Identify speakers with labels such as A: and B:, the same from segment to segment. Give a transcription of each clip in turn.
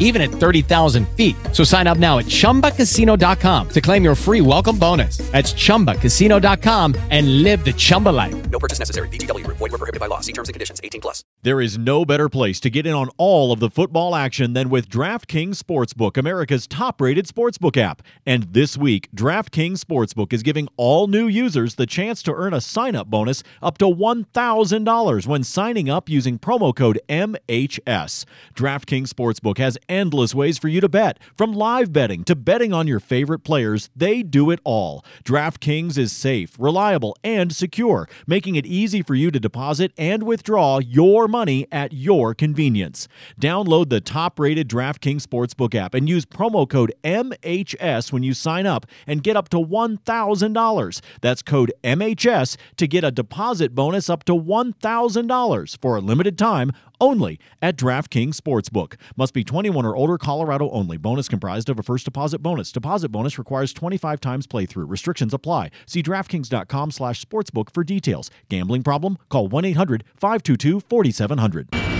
A: even at 30,000 feet. So sign up now at chumbacasino.com to claim your free welcome bonus. That's chumbacasino.com and live the Chumba life.
B: No purchase necessary. VGW Group. Void were prohibited by law. See terms and conditions. 18 plus.
C: There is no better place to get in on all of the football action than with DraftKings Sportsbook, America's top-rated sportsbook app. And this week, DraftKings Sportsbook is giving all new users the chance to earn a sign-up bonus up to $1,000 when signing up using promo code MHS. DraftKings Sportsbook has endless ways for you to bet, from live betting to betting on your favorite players. They do it all. DraftKings is safe, reliable, and secure, making it easy for you to deposit and withdraw your money at your convenience. Download the top-rated DraftKings Sportsbook app and use promo code MHS when you sign up and get up to $1,000. That's code MHS to get a deposit bonus up to $1,000 for a limited time only at DraftKings Sportsbook. Must be 21 or older, Colorado only. Bonus comprised of a first deposit bonus. Deposit bonus requires 25 times playthrough. Restrictions apply. See DraftKings.com slash sportsbook for details. Gambling problem? Call 1-800-522-4700.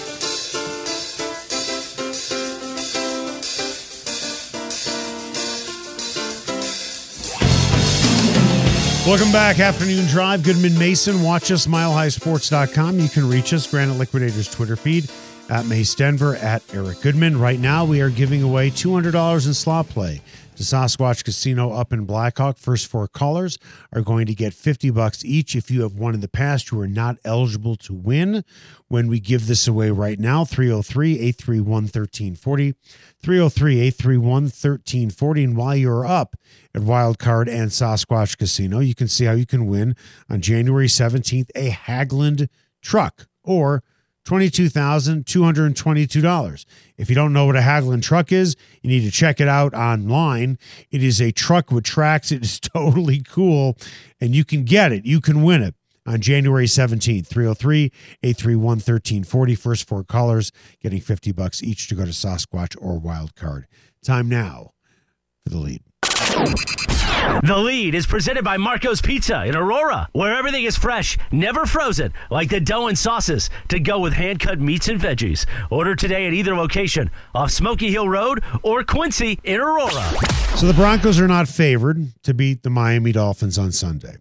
D: Welcome back. Afternoon Drive. Goodman Mason. Watch us, milehighsports.com. You can reach us, Granite Liquidators Twitter feed, at Mace Denver, at Eric Goodman. Right now, we are giving away $200 in slot play to Sasquatch Casino up in Blackhawk. First four callers are going to get 50 bucks each. If you have won in the past, you are not eligible to win when we give this away right now. 303 831 1340. 303 831 1340. And while you're up at Wildcard and Sasquatch Casino, you can see how you can win on January 17th a Hagland truck or $22,222. If you don't know what a Haglund truck is, you need to check it out online. It is a truck with tracks. It is totally cool, and you can get it. You can win it on January 17th, 303 831 1340. First four callers getting 50 bucks each to go to Sasquatch or Wild Card. Time now for the lead.
E: The lead is presented by Marco's Pizza in Aurora, where everything is fresh, never frozen, like the dough and sauces to go with hand cut meats and veggies. Order today at either location off Smoky Hill Road or Quincy in Aurora.
D: So the Broncos are not favored to beat the Miami Dolphins on Sunday.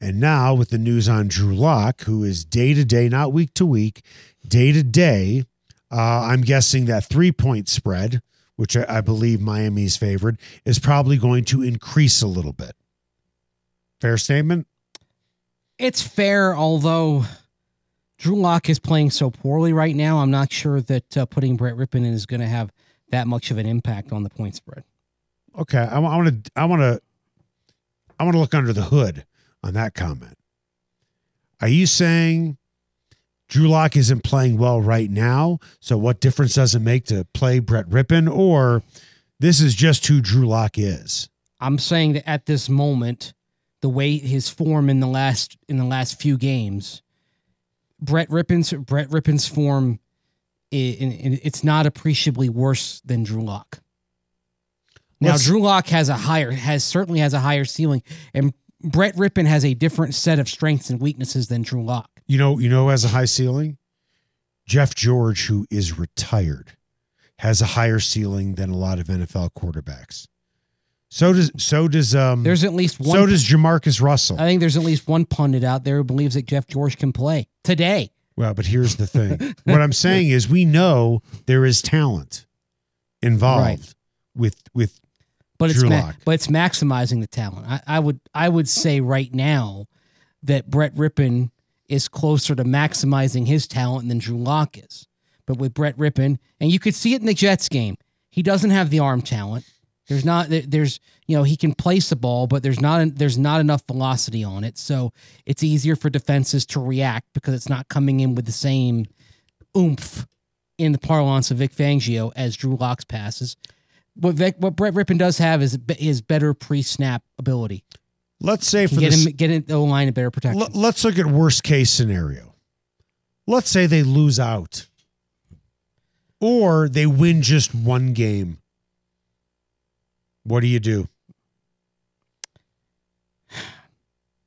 D: And now, with the news on Drew Lock, who is day to day, not week to week, day to day, uh, I'm guessing that three point spread, which I, I believe Miami's favored, is probably going to increase a little bit. Fair statement?
F: It's fair, although Drew Lock is playing so poorly right now. I'm not sure that uh, putting Brett Rypien in is going to have that much of an impact on the point spread.
D: Okay, I want to, I want to, I want to look under the hood on that comment. Are you saying Drew Lock isn't playing well right now? So what difference does it make to play Brett Rypien, or this is just who Drew Lock is?
F: I'm saying that at this moment, the way his form in the last in the last few games, Brett Rypien's Brett Rypien's form, it's not appreciably worse than Drew Lock. Now,
D: Let's-
F: Drew Lock has a higher has certainly has a higher ceiling, and Brett Rypien has a different set of strengths and weaknesses than Drew Lock.
D: You know, you know, who has a high ceiling. Jeff George, who is retired, has a higher ceiling than a lot of NFL quarterbacks. So does so does um.
F: There's at least one.
D: so does Jamarcus Russell.
F: I think there's at least one pundit out there who believes that Jeff George can play today.
D: Well, but here's the thing. what I'm saying is, we know there is talent involved
F: Right.
D: with with
F: but it's
D: Drew
F: ma-
D: Lock.
F: but it's maximizing the talent. I, I would I would say right now that Brett Rypien is closer to maximizing his talent than Drew Lock is But with Brett Rypien, and you could see it in the Jets game, he doesn't have the arm talent. There's not there's you know he can place the ball, but there's not there's not enough velocity on it, so it's easier for defenses to react because it's not coming in with the same oomph in the parlance of Vic Fangio as Drew Lock's passes. What Vic, what Brett Rypien does have is is better pre-snap ability.
D: Let's say for
F: get
D: this,
F: him get in the line of better protection.
D: L- let's look at worst case scenario. Let's say they lose out, or they win just one game. What do you do?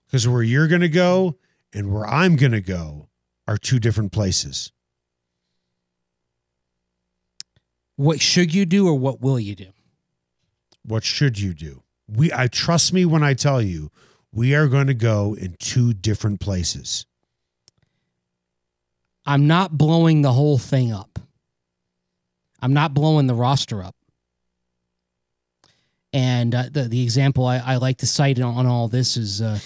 D: Because where you're going to go and where I'm going to go are two different places.
F: what should you do or what will you do?
D: What should you do? We, I trust me when I tell you, we are going to go in two different places.
F: I'm not blowing the whole thing up. I'm not blowing the roster up. And uh, the the example I, I like to cite on, all this is uh,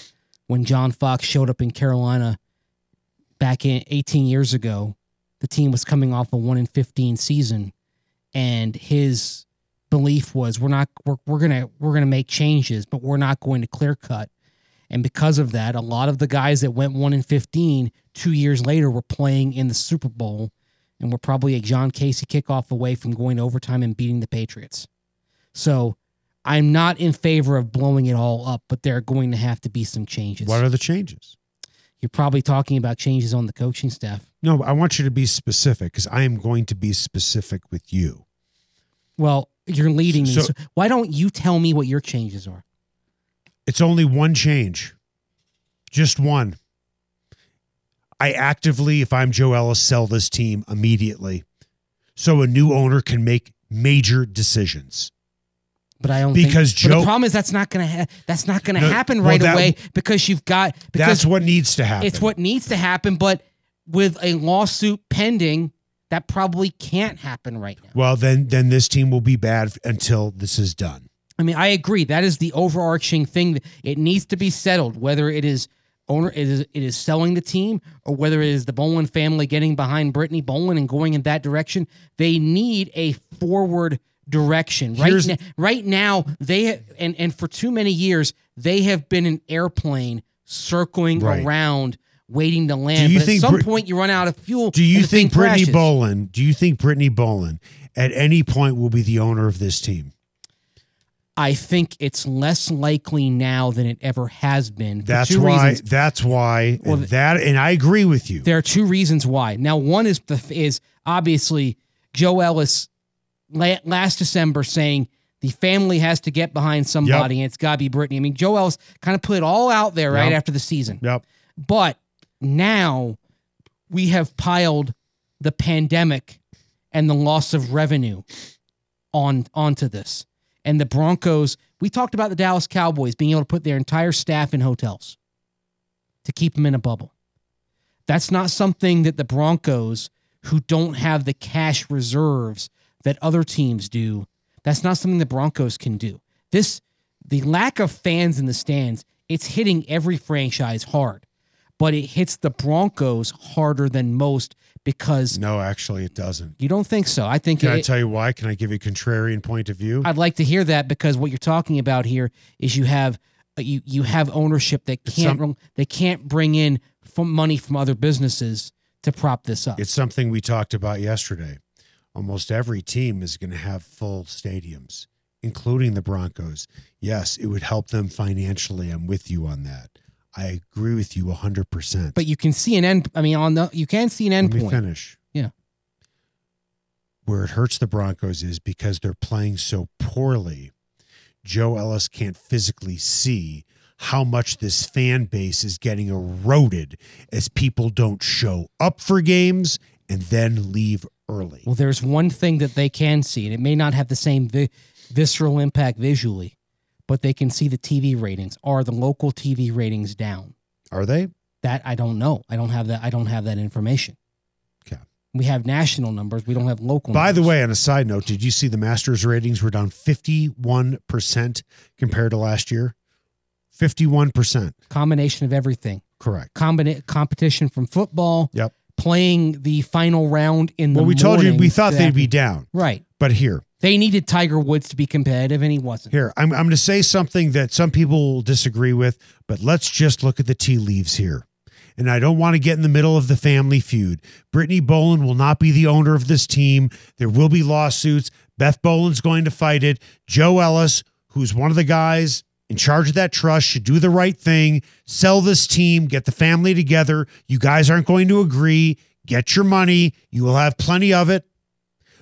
F: when John Fox showed up in Carolina back in 18 years ago. The team was coming off a one in 15 season, and his belief was we're not we're, we're gonna we're gonna make changes, but we're not going to clear cut. And because of that, a lot of the guys that went one in 15 two years later were playing in the Super Bowl and were probably a John Kasay kickoff away from going overtime and beating the Patriots. So I'm not in favor of blowing it all up, but there are going to have to be some changes.
D: What are the changes?
F: You're probably talking about changes on the coaching staff.
D: No, I want you to be specific because I am going to be specific with you.
F: Well, you're leading me.
D: So-
F: So why don't you tell me what your changes are?
D: It's only one change, just one. I actively, if I'm Joe Ellis, sell this team immediately so a new owner can make major decisions.
F: But I don't
D: Because
F: think, but
D: Joe-
F: the problem is that's not gonna ha- that's not gonna
D: No,
F: happen
D: well,
F: right
D: that-
F: away because you've got because
D: That's what needs to happen.
F: It's what needs to happen, but with a lawsuit pending, that probably can't happen right now.
D: Well, then, then this team will be bad until this is done.
F: I mean, I agree. That is the overarching thing. It needs to be settled, whether it is owner it is it is selling the team or whether it is the Bowlen family getting behind Brittany Bowlen and going in that direction. They need a forward direction. Right now, right now they and and for too many years they have been an airplane circling
D: Right.
F: around waiting to land.
D: Do you
F: but
D: think
F: at some
D: Brit-
F: point you run out of fuel.
D: Do you
F: and the thing
D: think Brittany
F: crashes.
D: Bowlen? Do you think Brittany Bowlen at any point will be the owner of this team?
F: I think it's less likely now than it ever has been. For
D: That's
F: two
D: why.
F: reasons.
D: That's why.
F: Well,
D: and that and I agree with you.
F: There are two reasons why. Now, one is the is obviously Joe Ellis last December saying the family has to get behind somebody, and it's got to be Brittany. I mean, Joe Ellis kind of put it all out there right
D: Yep.
F: after the season.
D: Yep.
F: But now we have piled the pandemic and the loss of revenue on onto this. And the Broncos, we talked about the Dallas Cowboys being able to put their entire staff in hotels to keep them in a bubble. That's not something that the Broncos, who don't have the cash reserves that other teams do, that's not something the Broncos can do. This the lack of fans in the stands, it's hitting every franchise hard. But it hits the Broncos harder than most because
D: No, actually, it doesn't.
F: you don't think so. I think
D: Can I tell you why? Can I give you a contrarian point of view?
F: I'd like to hear that because what you're talking about here is you have uh, you you have ownership that can't
D: some-
F: they can't bring in from money from other businesses to prop this up.
D: It's something we talked about yesterday. Almost every team is going to have full stadiums, including the Broncos. Yes, it would help them financially. I'm with you on that. I agree with you 100%.
F: but you can see an end. I mean, on the you can see an end
D: Let me
F: point.
D: finish.
F: Yeah.
D: Where it hurts the Broncos is because they're playing so poorly. Joe Ellis can't physically see how much this fan base is getting eroded as people don't show up for games and then leave early.
F: Well, there's one thing that they can see, and it may not have the same vi- visceral impact visually, but they can see the TV ratings. Are the local TV ratings down?
D: Are they?
F: That I don't know. I don't have that. I don't have that information.
D: Okay.
F: We have national numbers. We don't have local.
D: By the way, on a side note, did you see the Masters ratings were down 51% compared to last year? 51%.
F: combination of everything.
D: Correct.
F: Combina- competition from football,
D: Yep.
F: playing the final round in the
D: Well, we told you we thought they'd be down,
F: right.
D: but here,
F: They needed Tiger Woods to be competitive, and he wasn't.
D: Here, I'm, I'm going to say something that some people will disagree with, but let's just look at the tea leaves here. And I don't want to get in the middle of the family feud. Brittany Bowlen will not be the owner of this team. There will be lawsuits. Beth Bowlen's going to fight it. Joe Ellis, who's one of the guys in charge of that trust, should do the right thing, sell this team, get the family together. You guys aren't going to agree. Get your money. You will have plenty of it.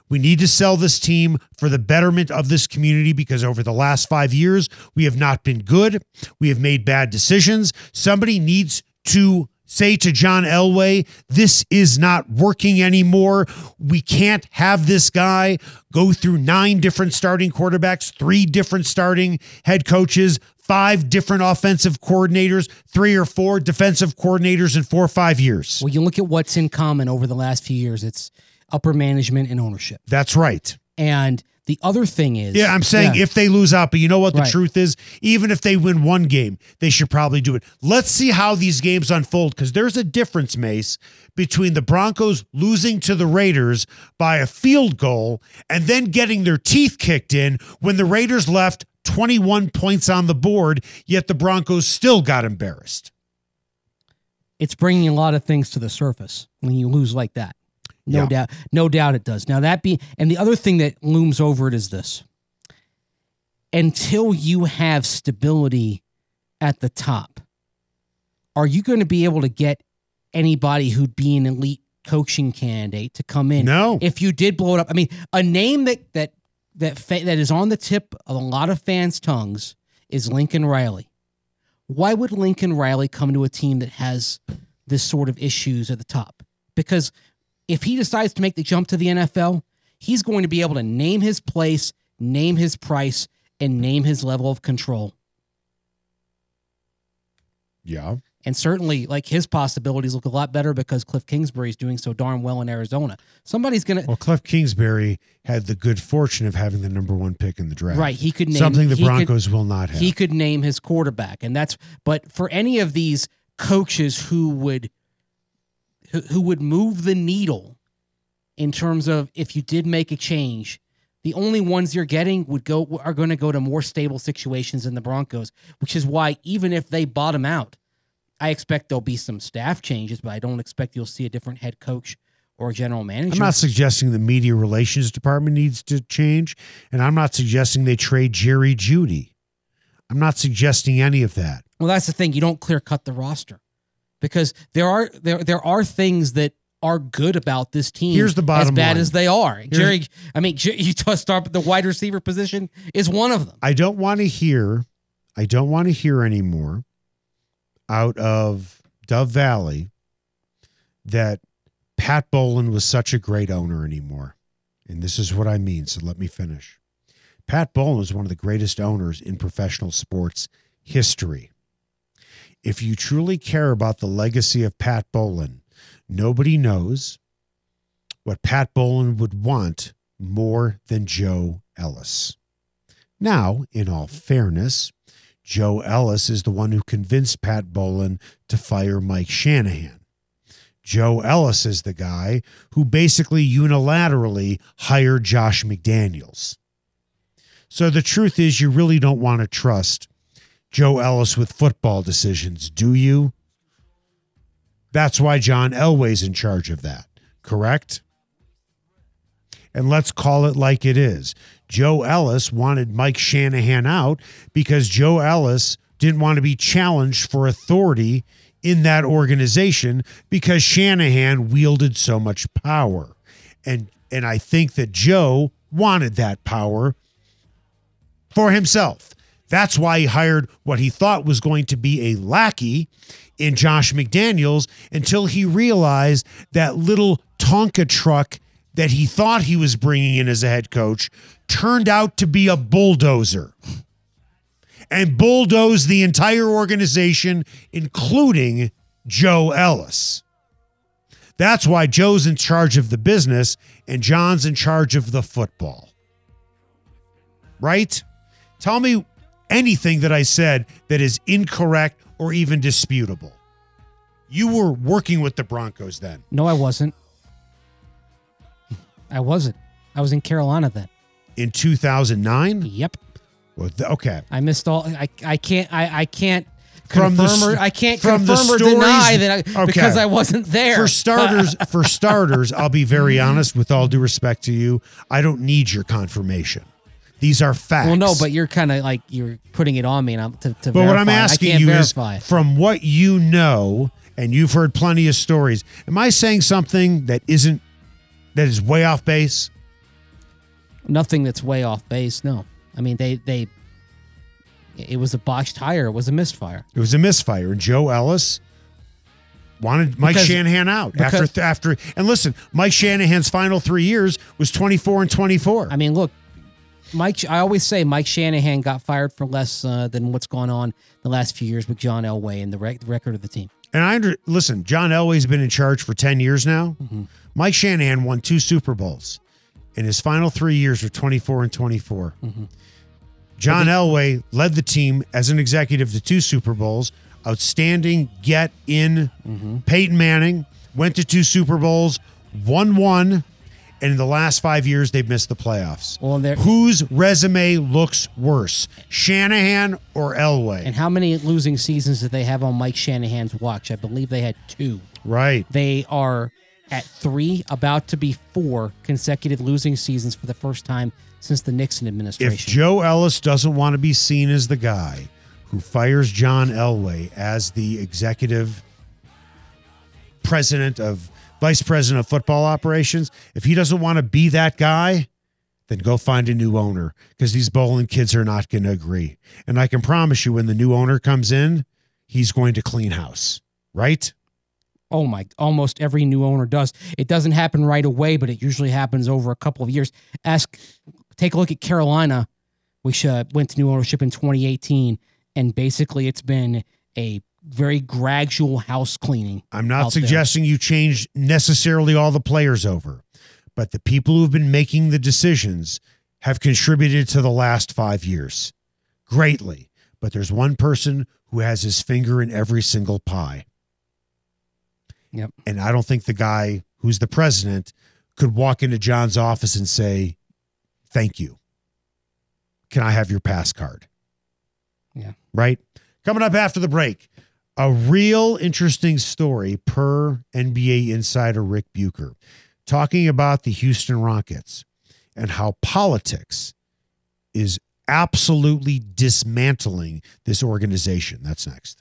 D: We need to sell this team for the betterment of this community because over the last five years, we have not been good. We have made bad decisions. Somebody needs to say to John Elway, this is not working anymore. We can't have this guy go through nine different starting quarterbacks, three different starting head coaches, five different offensive coordinators, three or four defensive coordinators in four or five years.
F: Well, you look at what's in common over the last few years. It's upper management and ownership.
D: That's right.
F: And the other thing is,
D: Yeah, I'm saying
F: Yeah.
D: if they lose out, but you know what the
F: Right.
D: truth is? Even if they win one game, they should probably do it. Let's see how these games unfold because there's a difference, Mace, between the Broncos losing to the Raiders by a field goal and then getting their teeth kicked in when the Raiders left 21 points on the board, yet the Broncos still got embarrassed.
F: it's bringing a lot of things to the surface when you lose like that. No
D: Yeah.
F: doubt, no doubt it does. Now that be, and the other thing that looms over it is this: until you have stability at the top, are you going to be able to get anybody who'd be an elite coaching candidate to come in?
D: No.
F: If you did blow it up, I mean, a name that that that fa- that is on the tip of a lot of fans' tongues is Lincoln Riley. Why would Lincoln Riley come to a team that has this sort of issues at the top? Because if he decides to make the jump to the NFL, he's going to be able to name his place, name his price, and name his level of control.
D: Yeah.
F: And certainly, like his possibilities look a lot better because Cliff Kingsbury is doing so darn well in Arizona. Somebody's gonna
D: Well, Cliff Kingsbury had the good fortune of having the number one pick in the draft.
F: right. He could name
D: Something the
F: he could-
D: Broncos will not have.
F: he could name his quarterback and that's but for any of these coaches who would who, who would move the needle in terms of if you did make a change the only ones you're getting would go are going to go to more stable situations in the Broncos which is why even if they bottom out I expect there'll be some staff changes but I don't expect you'll see a different head coach or general manager
D: I'm not suggesting the media relations department needs to change, and I'm not suggesting they trade Jerry Jeudy. I'm not suggesting any of that.
F: Well, that's the thing. You don't clear cut the roster because there are there there are things that are good about this team.
D: Here's the bottom
F: as bad
D: line.
F: as they are. Jerry, I mean, you start the wide receiver position is one of them.
D: I don't want to hear, I don't want to hear anymore out of Dove Valley that Pat Bowlen was such a great owner anymore. And this is what I mean. So let me finish. Pat Bowlen is one of the greatest owners in professional sports history. If you truly care about the legacy of Pat Bowlen, nobody knows what Pat Bowlen would want more than Joe Ellis. Now, in all fairness, Joe Ellis is the one who convinced Pat Bowlen to fire Mike Shanahan. Joe Ellis is the guy who basically unilaterally hired Josh McDaniels. So the truth is, you really don't want to trust Joe Ellis with football decisions, do you? That's why John Elway's in charge of that, correct? And let's call it like it is. Joe Ellis wanted Mike Shanahan out because Joe Ellis didn't want to be challenged for authority in that organization because Shanahan wielded so much power. And and I think that Joe wanted that power for himself. That's why he hired what he thought was going to be a lackey in Josh McDaniels until he realized that little Tonka truck that he thought he was bringing in as a head coach turned out to be a bulldozer and bulldozed the entire organization, including Joe Ellis. That's why Joe's in charge of the business and John's in charge of the football. Right? Tell me anything that I said that is incorrect or even disputable. You were working with the Broncos then.
F: No, I wasn't. I wasn't. I was in Carolina then.
D: In 2009?
F: Yep.
D: Well, th- okay.
F: I missed all. I I can't. I I can't.
D: From the
F: confirm or,
D: s-
F: I can't
D: the
F: confirm or deny that I,
D: Okay.
F: because I wasn't there.
D: For starters, for starters, I'll be very honest with all due respect to you. I don't need your confirmation. These are facts.
F: well, no, but you're kind of like you're putting it on me, and I'm to, to
D: But what I'm asking you
F: verify.
D: is from what you know, and you've heard plenty of stories, am I saying something that isn't that is way off base?
F: nothing that's way off base. No, I mean they they. It was a botched hire. It was a misfire.
D: It was a misfire, and Joe Ellis wanted Mike
F: Because-
D: Shanahan out after after. And listen, Mike Shanahan's final three years was 24 and 24.
F: I mean, look, Mike. I always say Mike Shanahan got fired for less uh, than what's gone on the last few years with John Elway and the, the record of the team.
D: And I under, listen, John Elway's been in charge for 10 years now. Mm-hmm. Mike Shanahan won two Super Bowls. In his final three years were 24 and 24. Mm-hmm. John Elway led the team as an executive to two Super Bowls. Outstanding get in. Mm-hmm. Peyton Manning went to two Super Bowls, won one. And in the last five years, they've missed the playoffs.
F: Well, they're-
D: Whose resume looks worse, Shanahan or Elway?
F: And how many losing seasons did they have on Mike Shanahan's watch? I believe they had two.
D: right.
F: They are at three, about to be four consecutive losing seasons for the first time since the Nixon administration.
D: If Joe Ellis doesn't want to be seen as the guy who fires John Elway as the executive president of vice president of football operations, if he doesn't want to be that guy, then go find a new owner because these Bowlen kids are not going to agree. And I can promise you, when the new owner comes in, he's going to clean house, right?
F: oh my, almost every new owner does. It doesn't happen right away, but it usually happens over a couple of years. Ask, take a look at Carolina, which uh, went to new ownership in 2018, and basically it's been a very gradual house cleaning.
D: I'm not
F: out there.
D: suggesting you change necessarily all the players over, but the people who've been making the decisions have contributed to the last five years greatly. But there's one person who has his finger in every single pie.
F: Yep.
D: And I don't think the guy who's the president could walk into John's office and say, Thank you. Can I have your pass card?
F: Yeah.
D: Right? Coming up after the break, a real interesting story per NBA insider Rick Bucher talking about the Houston Rockets and how politics is absolutely dismantling this organization. That's next.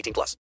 B: 18 plus.